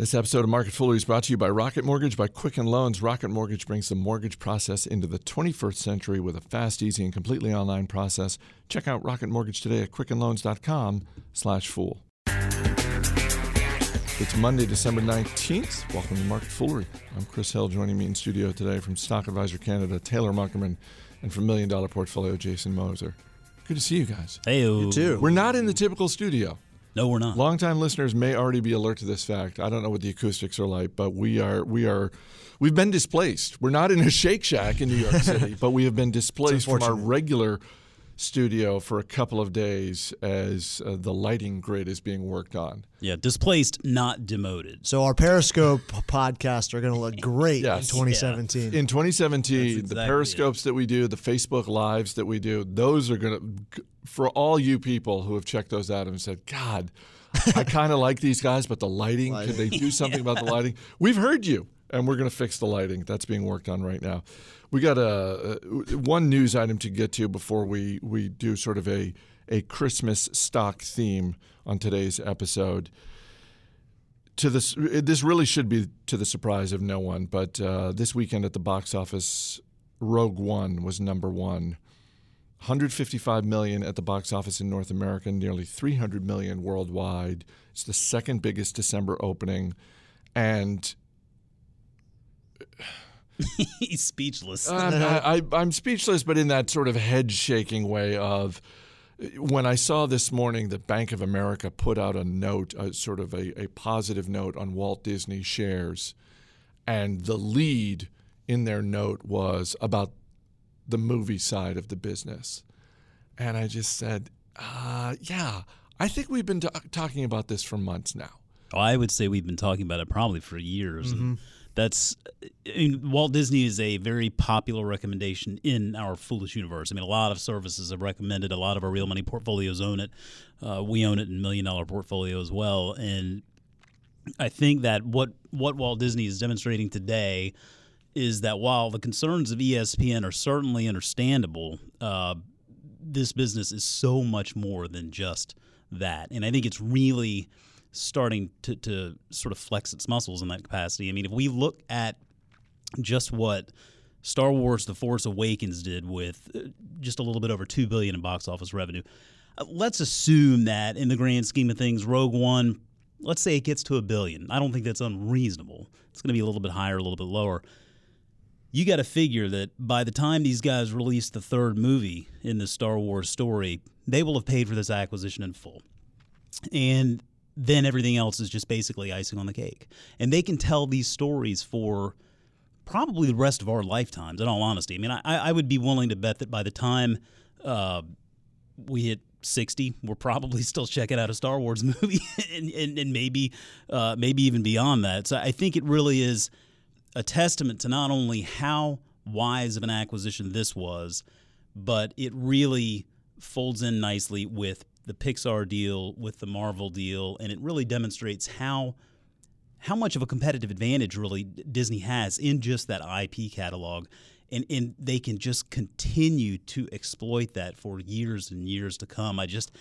This episode of Market Foolery is brought to you by Rocket Mortgage by Quicken Loans. Rocket Mortgage brings the mortgage process into the 21st century with a fast, easy, and completely online process. Check out Rocket Mortgage today at quickenloans.com slash fool. It's Monday, December 19th. Welcome to Market Foolery. I'm Chris Hill. Joining me in studio today from Stock Advisor Canada, Taylor Muckerman, and from Million Dollar Portfolio, Jason Moser. Good to see you guys. Hey, you too. We're not in the typical studio. No, we're not. Longtime listeners may already be alert to this fact. I don't know what the acoustics are like, but we are we are we've been displaced. We're not in a Shake Shack in New York City, but we have been displaced from our regular studio for a couple of days as uh, the lighting grid is being worked on. Yeah, displaced, not demoted. So our Periscope podcasts are going to look great Yes. in 2017. In 2017, That's the exactly periscopes that we do, the Facebook lives that we do, those are going to for all you people who have checked those out and said, "God, I kind of like these guys, but the lighting, could they do something about the lighting?" We've heard you, and we're going to fix the lighting. That's being worked on right now. We got a, a one news item to get to before we we do sort of a a Christmas stock theme on today's episode to this this really should be to the surprise of no one but uh, this weekend at the box office rogue one was number one 155 million at the box office in north america nearly 300 million worldwide. It's the second biggest december opening. And He's speechless. Um, I'm, I, I'm speechless, but in that sort of head shaking way of when I saw this morning that Bank of America put out a note, a sort of a, a positive note on Walt Disney shares, and the lead in their note was about the movie side of the business. And I just said, uh, yeah, I think we've been t- talking about this for months now. I would say we've been talking about it probably for years. And that's I mean, Walt Disney is a very popular recommendation in our foolish universe. I mean, a lot of services have recommended. A lot of our real money portfolios own it. Uh, we own it in million dollar portfolio as well. And I think that what what Walt Disney is demonstrating today is that while the concerns of ESPN are certainly understandable, uh, this business is so much more than just that. And I think it's really starting to, to sort of flex its muscles in that capacity. I mean, if we look at just what Star Wars: The Force Awakens did with uh, just a little bit over two billion in box office revenue, uh, let's assume that in the grand scheme of things, Rogue One, let's say it gets to a billion. I don't think that's unreasonable. It's going to be a little bit higher, a little bit lower. You got to figure that by the time these guys release the third movie in the Star Wars story, they will have paid for this acquisition in full. And then everything else is just basically icing on the cake. And they can tell these stories for probably the rest of our lifetimes, in all honesty. I mean, I, I would be willing to bet that by the time uh, we hit 60, we're probably still checking out a Star Wars movie and, and, and maybe, uh, maybe even beyond that. So I think it really is a testament to not only how wise of an acquisition this was, but it really folds in nicely with the Pixar deal, with the Marvel deal, and it really demonstrates how how much of a competitive advantage really Disney has in just that IP catalog. And, and they can just continue to exploit that for years and years to come. I just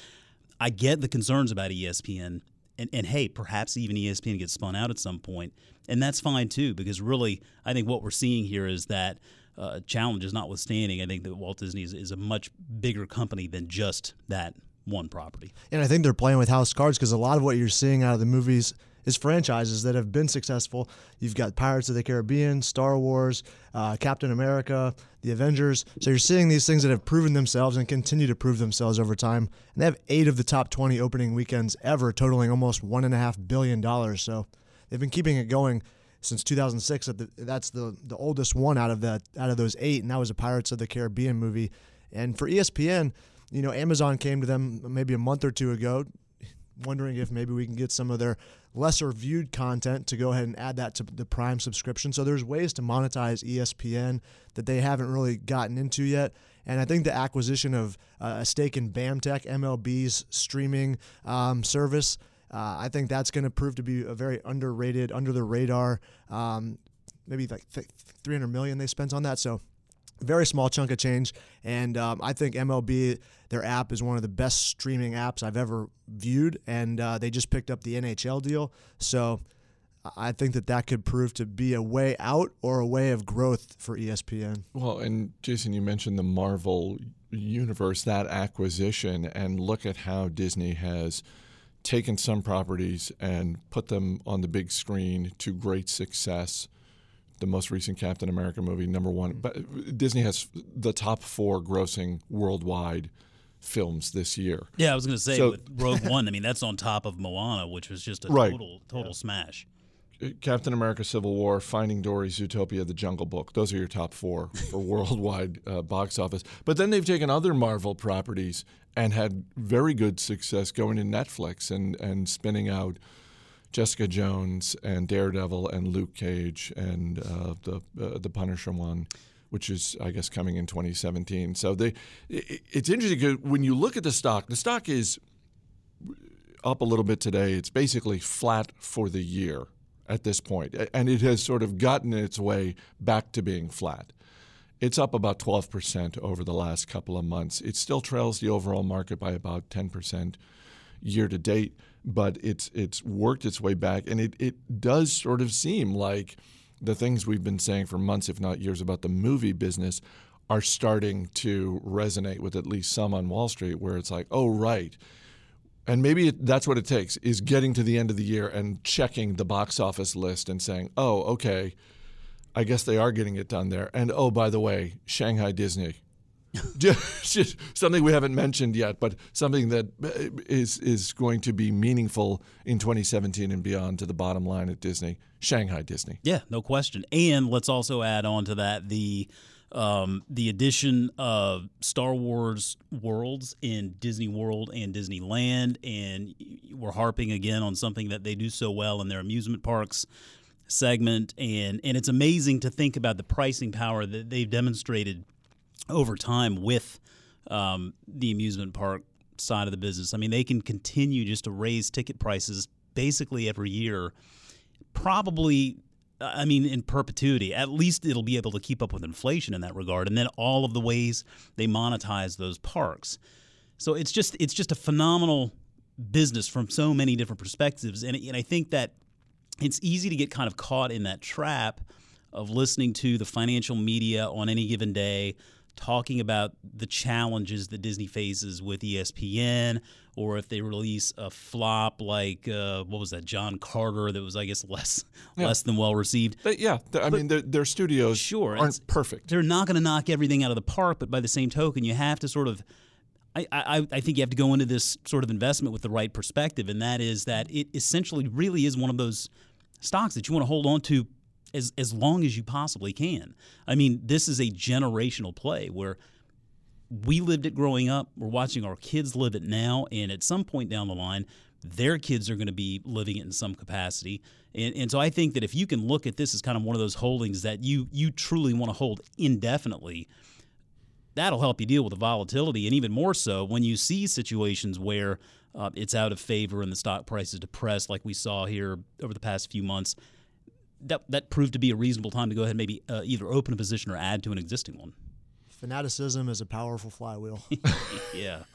I get the concerns about ESPN, and, and hey, perhaps even ESPN gets spun out at some point, and that's fine too. Because really, I think what we're seeing here is that uh, challenges notwithstanding, I think that Walt Disney is, is a much bigger company than just that one property. And I think they're playing with house cards because a lot of what you're seeing out of the movies is franchises that have been successful. You've got Pirates of the Caribbean, Star Wars, uh, Captain America, the Avengers. So you're seeing these things that have proven themselves and continue to prove themselves over time. And they have eight of the top 20 opening weekends ever, totaling almost $1.5 billion. So they've been keeping it going since 2006. That the- That's the, the oldest one out of that out of those eight, and that was a Pirates of the Caribbean movie. And for ESPN, you know, Amazon came to them maybe a month or two ago, wondering if maybe we can get some of their lesser viewed content to go ahead and add that to the Prime subscription. So there's ways to monetize ESPN that they haven't really gotten into yet. And I think the acquisition of uh, a stake in BAMTech, MLB's streaming um, service, uh, I think that's going to prove to be a very underrated, under the radar. Um, maybe like th- 300 million they spent on that. So very small chunk of change. And um, I think MLB, their app is one of the best streaming apps I've ever viewed. And uh, they just picked up the NHL deal. So I think that that could prove to be a way out or a way of growth for ESPN. Well, and Jason, you mentioned the Marvel universe, that acquisition, and look at how Disney has taken some properties and put them on the big screen to great success. The most recent Captain America movie, number one, but Disney has the top four grossing worldwide films this year. Yeah, I was going to say So- with Rogue One. I mean, that's on top of Moana, which was just a Right. total total smash. Captain America: Civil War, Finding Dory, Zootopia, The Jungle Book. Those are your top four for worldwide uh, box office. But then they've taken other Marvel properties and had very good success going to Netflix and and spinning out Jessica Jones and Daredevil and Luke Cage and uh, the uh, the Punisher one. Which is, I guess, coming in 2017. So they, i- it's interesting 'cause when you look at the stock. The stock is up a little bit today. It's basically flat for the year at this and it has sort of gotten its way back to being flat. It's up about 12% over the last couple of months. It still trails the overall market by about 10% year to date, but it's it's worked its way back, and it, it does sort of seem like the things we've been saying for months, if not years, about the movie business are starting to resonate with at least some on Wall Street, where it's like, oh, right. And maybe it, that's what it takes is getting to the end of the year and checking the box office list and saying, oh, okay, I guess they are getting it done there. And oh, by the way, Shanghai Disney. just, something we haven't mentioned yet, but something that uh, is is going to be meaningful in 2017 and beyond to the bottom line at Disney, Shanghai Disney. Yeah, no question. And let's also add on to that the um, the addition of Star Wars worlds in Disney World and Disneyland, and we're harping again on something that they do so well in their amusement parks segment, and and it's amazing to think about the pricing power that they've demonstrated over time with um, the amusement park side of the business. I mean, they can continue just to raise ticket prices basically every year probably I mean in perpetuity. At least it'll be able to keep up with inflation in that regard and then all of the ways they monetize those parks. So it's just it's just a phenomenal business from so many different perspectives and and I think that it's easy to get kind of caught in that trap of listening to the financial media on any given day talking about the challenges that Disney faces with ESPN, or if they release a flop like uh, what was that John Carter that was I guess less less than well received. But yeah, I mean, their, their studios Sure, aren't perfect. They're not going to knock everything out of the park, but by the same token, you have to sort of. I, I, I think you have to go into this sort of investment with the right perspective, and that is that it essentially really is one of those stocks that you want to hold on to as as long as you possibly can. I mean, this is a generational play where we lived it growing up. We're watching our kids live it now, and at some point down the line, their kids are going to be living it in some capacity. And, and so I think that if you can look at this as kind of one of those holdings that you you truly want to hold indefinitely, that'll help you deal with the volatility, and even more so when you see situations where uh, it's out of favor and the stock price is depressed, like we saw here over the past few months. That that proved to be a reasonable time to go ahead and maybe uh, either open a position or add to an existing one. Fanaticism is a powerful flywheel. Yeah.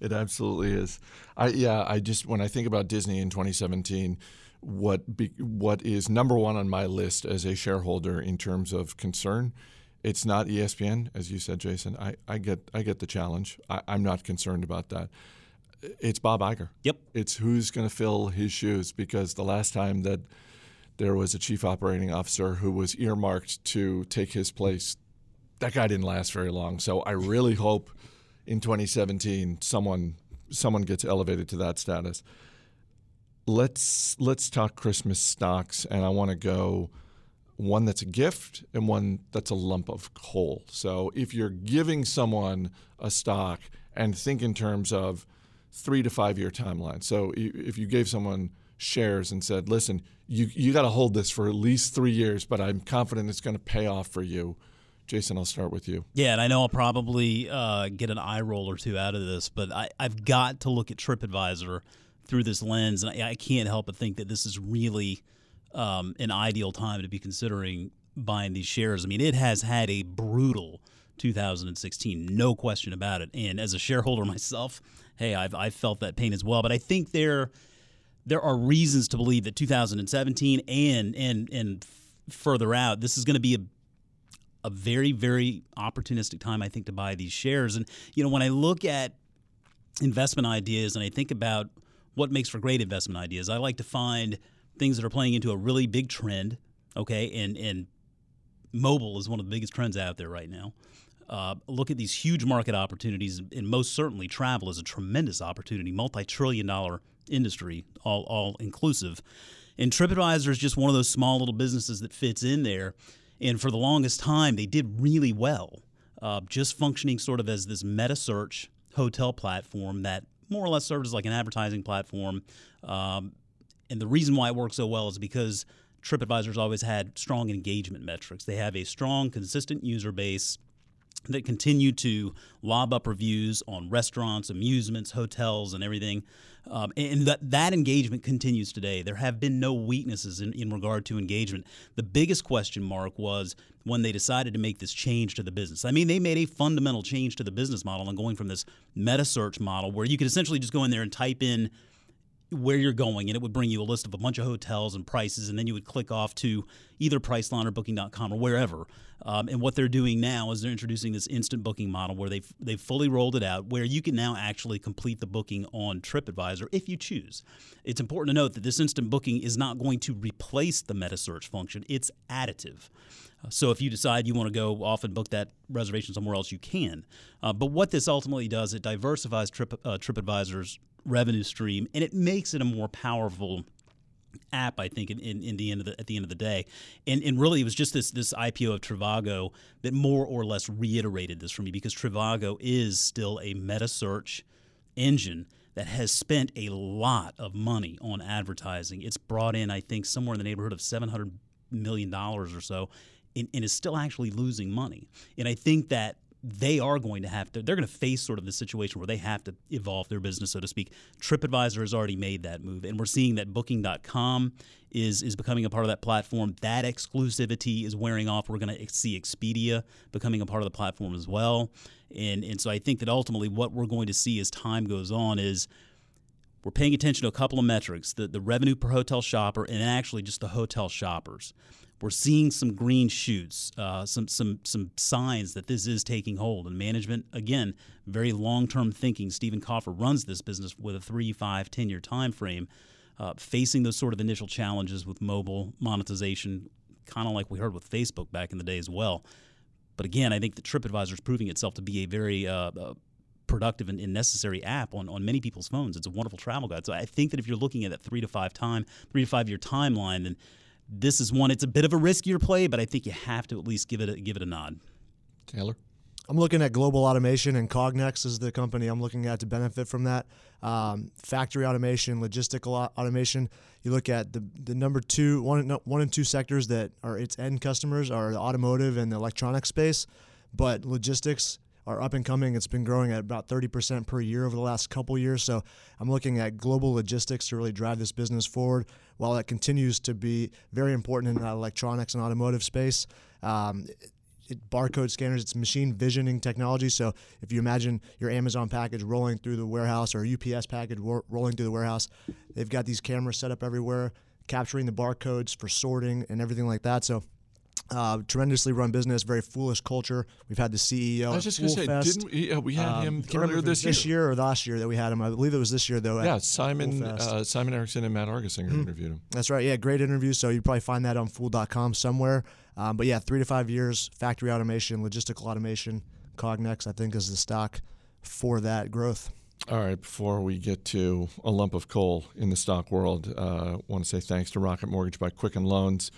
It absolutely is. I yeah, I just when I think about Disney in 2017, what be, what is number one on my list as a shareholder in terms of concern, it's not ESPN, as you said, Jason. I, I get I get the challenge. I, I'm not concerned about that. It's Bob Iger. Yep. It's who's going to fill his shoes because the last time that there was a chief operating officer who was earmarked to take his place, that guy didn't last very long. So I really hope in 2017 someone someone gets elevated to that status. Let's let's talk Christmas stocks, and I want to go one that's a gift and one that's a lump of coal. So if you're giving someone a stock and think in terms of three to five year timeline. So if you gave someone shares and said, "Listen, you you got to hold this for at least three years, but I'm confident it's going to pay off for you." Jason, I'll start with you. Yeah, and I know I'll probably uh, get an eye roll or two out of this, but I, I've got to look at TripAdvisor through this lens, and I, I can't help but think that this is really um, an ideal time to be considering buying these shares. I mean, it has had a brutal 2016, no question about it. And as a shareholder myself, hey, I've, I've felt that pain as well. But I think they're there are reasons to believe that 2017 and and and further out, this is going to be a a very very opportunistic time I think to buy these shares. And you know, when I look at investment ideas and I think about what makes for great investment ideas, I like to find things that are playing into a really big trend. Okay, and and mobile is one of the biggest trends out there right now. Uh, look at these huge market opportunities, and most certainly travel is a tremendous opportunity, multi-trillion dollar industry, all all inclusive. And TripAdvisor is just one of those small little businesses that fits in there. And for the longest time, they did really well, uh, just functioning sort of as this meta search hotel platform that more or less served as like an advertising platform. Um, and the reason why it works so well is because TripAdvisor's always had strong engagement metrics. They have a strong, consistent user base that continue to lob up reviews on restaurants, amusements, hotels, and everything. Um, and that, that engagement continues today. There have been no weaknesses in, in regard to engagement. The biggest question mark was when they decided to make this change to the business. I mean, they made a fundamental change to the business model and going from this meta search model where you could essentially just go in there and type in where you're going and it would bring you a list of a bunch of hotels and prices and then you would click off to either priceline or booking.com or wherever. Um, and what they're doing now is they're introducing this instant booking model where they've, they've fully rolled it out where you can now actually complete the booking on tripadvisor if you choose. It's important to note that this instant booking is not going to replace the meta search function. It's additive. So if you decide you want to go off and book that reservation somewhere else, you can. Uh, but what this ultimately does, it diversifies Trip, uh, TripAdvisor's revenue stream, and it makes it a more powerful app. I think in, in, in, the end of the at the end of the day, and and really it was just this this IPO of Trivago that more or less reiterated this for me because Trivago is still a meta search engine that has spent a lot of money on advertising. It's brought in, I think, somewhere in the neighborhood of seven hundred million dollars or so, and, and is still actually losing money. And I think that they are going to have to they're going to face sort of the situation where they have to evolve their business so to speak. Tripadvisor has already made that move and we're seeing that booking.com is is becoming a part of that platform. That exclusivity is wearing off. We're going to see expedia becoming a part of the platform as well. And and so i think that ultimately what we're going to see as time goes on is we're paying attention to a couple of metrics the, the revenue per hotel shopper and actually just the hotel shoppers we're seeing some green shoots, uh, some some some signs that this is taking hold. And management, again, very long-term thinking. Stephen Kaufer runs this business with a three, five, ten-year time frame, uh, facing those sort of initial challenges with mobile monetization, kind of like we heard with Facebook back in the day as well. But again, I think that TripAdvisor is proving itself to be a very uh, uh, productive and, and, necessary app on, on many people's phones. It's a wonderful travel guide. So I think that if you're looking at that three to five time, three to five year timeline, then this is one. It's a bit of a riskier play, but I think you have to at least give it a, give it a nod. Taylor. I'm looking at Global Automation, and Cognex is the company I'm looking at to benefit from that. Um, factory automation, logistical automation. You look at the the number two, one, one and two sectors that are its end customers are the automotive and the electronic space, but logistics are up and coming. It's been growing at about 30% per year over the last couple years. So I'm looking at global logistics to really drive this business forward while that continues to be very important in the electronics and automotive space. Um, it, barcode scanners, it's machine visioning technology. So if you imagine your Amazon package rolling through the warehouse or UPS package ro- rolling through the warehouse, they've got these cameras set up everywhere, capturing the barcodes for sorting and everything like that. So uh, tremendously run business, very foolish culture. We've had the CEO. I was just going to say, Fest. didn't we, uh, we had Um, him earlier it this year? year or last year that we had him. I believe it was this year though. at Yeah, Simon uh, Simon Erickson and Matt Argersinger Mm-hmm. interviewed him. That's right. Yeah, great interview. So you'd probably find that on Fool.com somewhere. Um, but yeah, three to five years, factory automation, logistical automation, Cognex, I think, is the stock for that growth. All right, before we get to a lump of coal in the stock world, uh, I want to say thanks to Rocket Mortgage by Quicken Loans.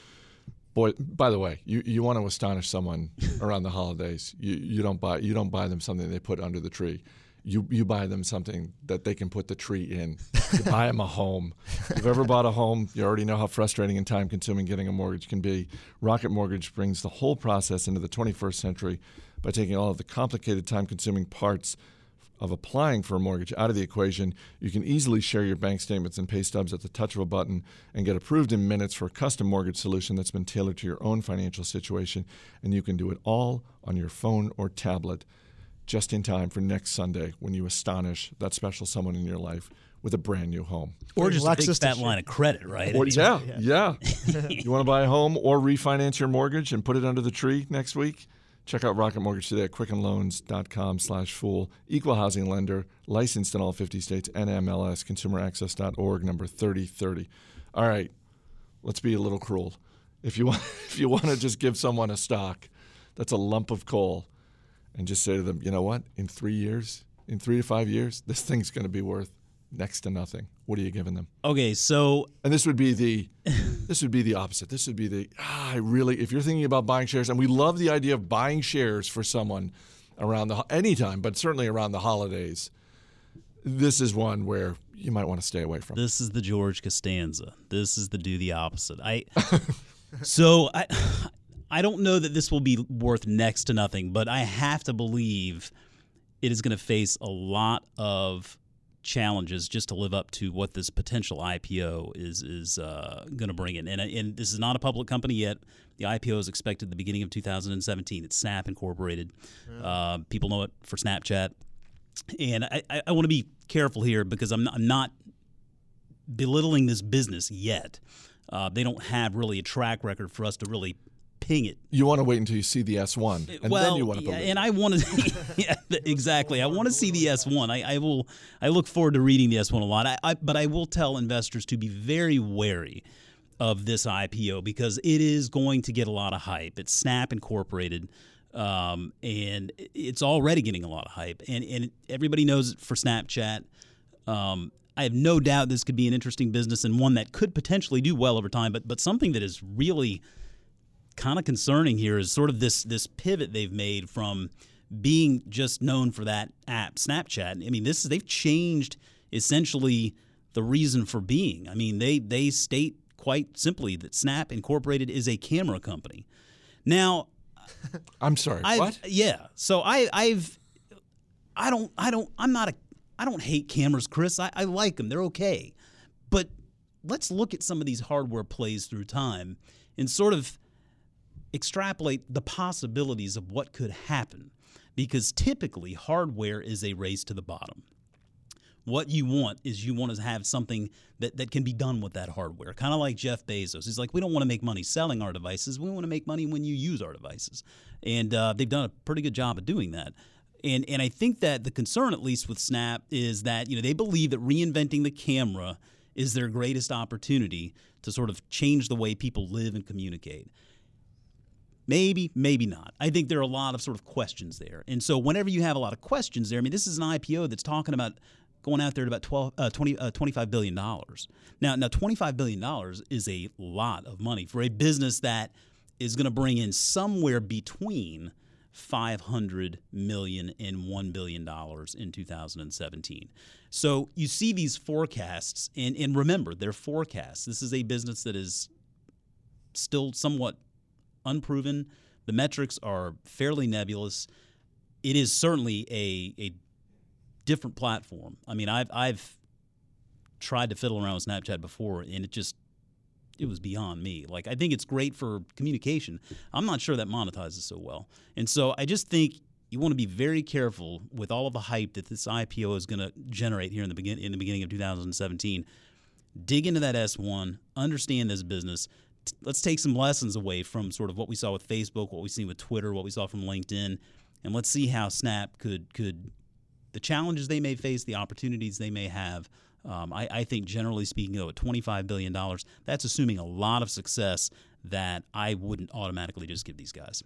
Boy, by the way, you, you want to astonish someone around the holidays. You, you don't buy you don't buy them something they put under the tree. You you buy them something that they can put the tree in. You buy them a home. If you've ever bought a home, you already know how frustrating and time consuming getting a mortgage can be. Rocket Mortgage brings the whole process into the 21st century by taking all of the complicated, time consuming parts of applying for a mortgage out of the equation, you can easily share your bank statements and pay stubs at the touch of a button and get approved in minutes for a custom mortgage solution that's been tailored to your own financial situation. And you can do it all on your phone or tablet just in time for next Sunday when you astonish that special someone in your life with a brand new home. Or just a big fat line of credit, right? Or, mean, yeah, yeah. you want to buy a home or refinance your mortgage and put it under the tree next week? Check out Rocket Mortgage today at quickenloans.com slash fool. Equal housing lender, licensed in all 50 states, NMLS, consumeraccess.org, number 3030. All right, let's be a little cruel. If you want, if you want to just give someone a stock that's a lump of coal and just say to them, you know what, in three years, in three to five years, this thing's going to be worth next to nothing. What are you giving them? Okay, so And this would be the this would be the opposite. This would be the ah, I really if you're thinking about buying shares, and we love the idea of buying shares for someone around the anytime, but certainly around the holidays. This is one where you might want to stay away from. this is the George Costanza. This is the do the opposite. I so I I don't know that this will be worth next to nothing, but I have to believe it is going to face a lot of challenges just to live up to what this potential IPO is is uh, going to bring in. And, and this is not a public company yet. The IPO is expected at the beginning of 2017. It's Snap Incorporated. Uh, people know it for Snapchat. And I, I, I want to be careful here because I'm not, I'm not belittling this business yet. Uh, they don't have really a track record for us to really ping it You want to wait until you see the S1, and well, then you want to yeah, believe. and I want to, yeah, exactly. I want to see the S1. I, I will. I look forward to reading the S1 a lot. I, I, but I will tell investors to be very wary of this IPO because it is going to get a lot of hype. It's Snap Incorporated, um, and it's already getting a lot of hype. And and everybody knows it for Snapchat. Um, I have no doubt this could be an interesting business and one that could potentially do well over time. But but something that is really kind of concerning here is sort of this this pivot they've made from being just known for that app Snapchat. I mean, this is they've changed essentially the reason for being. I mean, they they state quite simply that Snap Incorporated is a camera company. Now, I'm sorry. I've, what? Yeah. So I I've I don't I don't I'm not a I don't hate cameras, Chris. I, I like them. They're okay. But let's look at some of these hardware plays through time and sort of extrapolate the possibilities of what could happen. Because typically hardware is a race to the bottom. What you want is you want to have something that, that can be done with that hardware. Kind of like Jeff Bezos. He's like, we don't want to make money selling our devices. We want to make money when you use our devices. And uh, they've done a pretty good job of doing that. And, and I think that the concern, at least with Snap, is that you know they believe that reinventing the camera is their greatest opportunity to sort of change the way people live and communicate. Maybe, maybe not. I think there are a lot of sort of questions there. And so, whenever you have a lot of questions there, I mean, this is an IPO that's talking about going out there at about 12, uh, 20, uh, $25 billion. Now, now, $25 billion is a lot of money for a business that is going to bring in somewhere between 500 million and 1 billion dollars in 2017. So you see these forecasts and and remember they're forecasts. This is a business that is still somewhat unproven. The metrics are fairly nebulous. It is certainly a a different platform. I mean, I've I've tried to fiddle around with Snapchat before and it just it was beyond me. Like I think it's great for communication. I'm not sure that monetizes so well. And so I just think you want to be very careful with all of the hype that this IPO is going to generate here in the begin in the beginning of 2017. Dig into that S1, understand this business. Let's take some lessons away from sort of what we saw with Facebook, what we've seen with Twitter, what we saw from LinkedIn, and let's see how Snap could could the challenges they may face, the opportunities they may have. Um, I, I think, generally speaking, though, at $25 billion, that's assuming a lot of success that I wouldn't automatically just give these guys.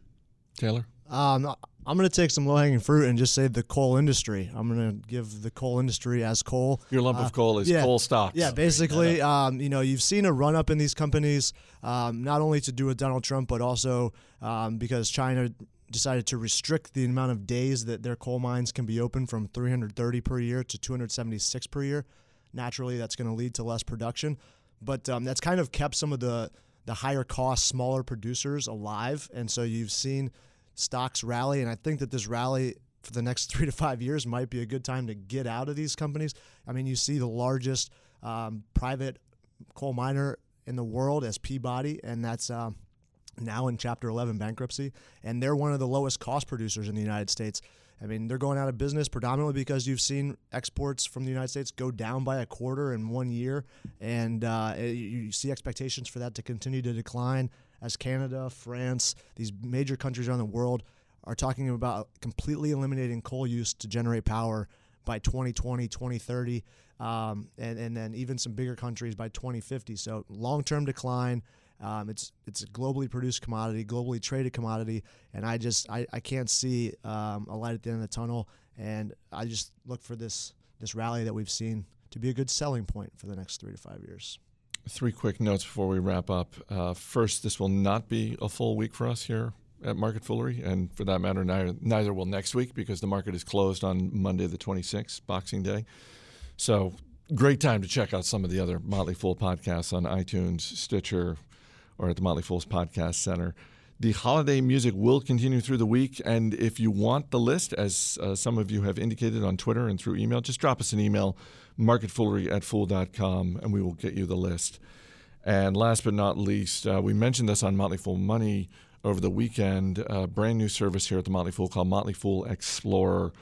Taylor? Um, I'm going to take some low hanging fruit and just say the coal industry. I'm going to give the coal industry as coal. Your lump of coal is yeah. coal stocks. Yeah, basically, um, you know, you've seen a run up in these companies, um, not only to do with Donald Trump, but also um, because China decided to restrict the amount of days that their coal mines can be open from 330 per year to 276 per year. Naturally, that's going to lead to less production, but um, that's kind of kept some of the the higher cost, smaller producers alive, and so you've seen stocks rally. And I think that this rally for the next three to five years might be a good time to get out of these companies. I mean, you see the largest um, private coal miner in the world as Peabody, and that's um, now in Chapter 11 bankruptcy, and they're one of the lowest cost producers in the United States. I mean, they're going out of business predominantly because you've seen exports from the United States go down by a quarter in one year, and uh, you see expectations for that to continue to decline as Canada, France, these major countries around the world are talking about completely eliminating coal use to generate power by 2020, 2030, um, and, and then even some bigger countries by 2050. So long term decline. Um, it's it's a globally produced commodity, globally traded commodity, and I just I, I can't see um, a light at the end of the tunnel. And I just look for this this rally that we've seen to be a good selling point for the next three to five years. Three quick notes before we wrap up. Uh, first, this will not be a full week for us here at Market Foolery, and for that matter, neither, neither will next week because the market is closed on Monday the 26th, Boxing Day. So, great time to check out some of the other Motley Fool podcasts on iTunes, Stitcher, or at the Motley Fool's Podcast Center. The holiday music will continue through the week, and if you want the list, as uh, some of you have indicated on Twitter and through email, just drop us an email, marketfoolery at fool.com, and we will get you the list. And last but not least, uh, we mentioned this on Motley Fool Money over the weekend a brand new service here at the Motley Fool called Motley Fool Explorer,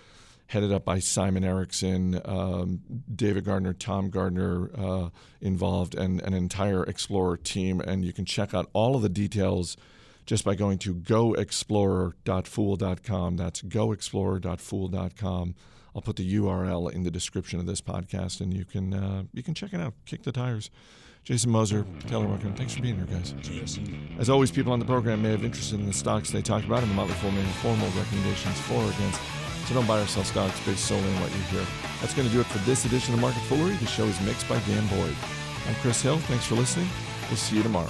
headed up by Simon Erickson, um, David Gardner, Tom Gardner uh, involved, and an entire Explorer team. And you can check out all of the details just by going to goexplorer.fool.com. That's goexplorer.fool.com. I'll put the URL in the description of this podcast, and you can uh, you can check it out. Kick the tires. Jason Moser, Taylor Muckerman, thanks for being here, guys. As always, people on the program may have interest in the stocks they talk about, and the Motley Fool may have formal recommendations for or against. So don't buy or sell stocks based solely on what you hear. That's going to do it for this edition of Market Foolery. The show is mixed by Dan Boyd. I'm Chris Hill. Thanks for listening. We'll see you tomorrow.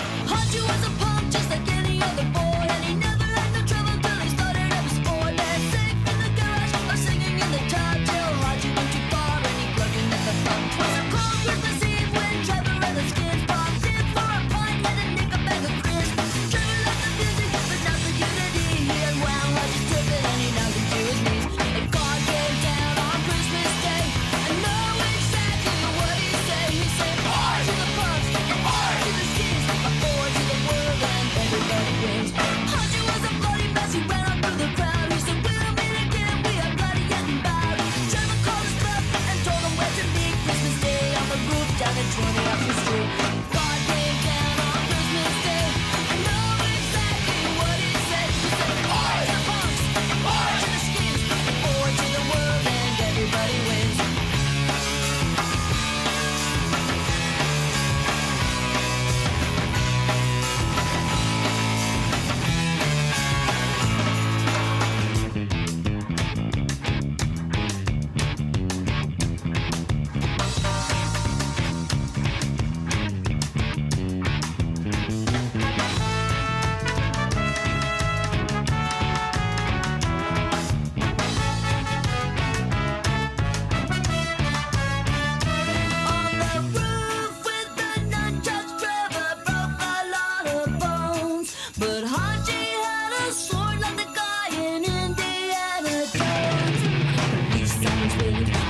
Thank you.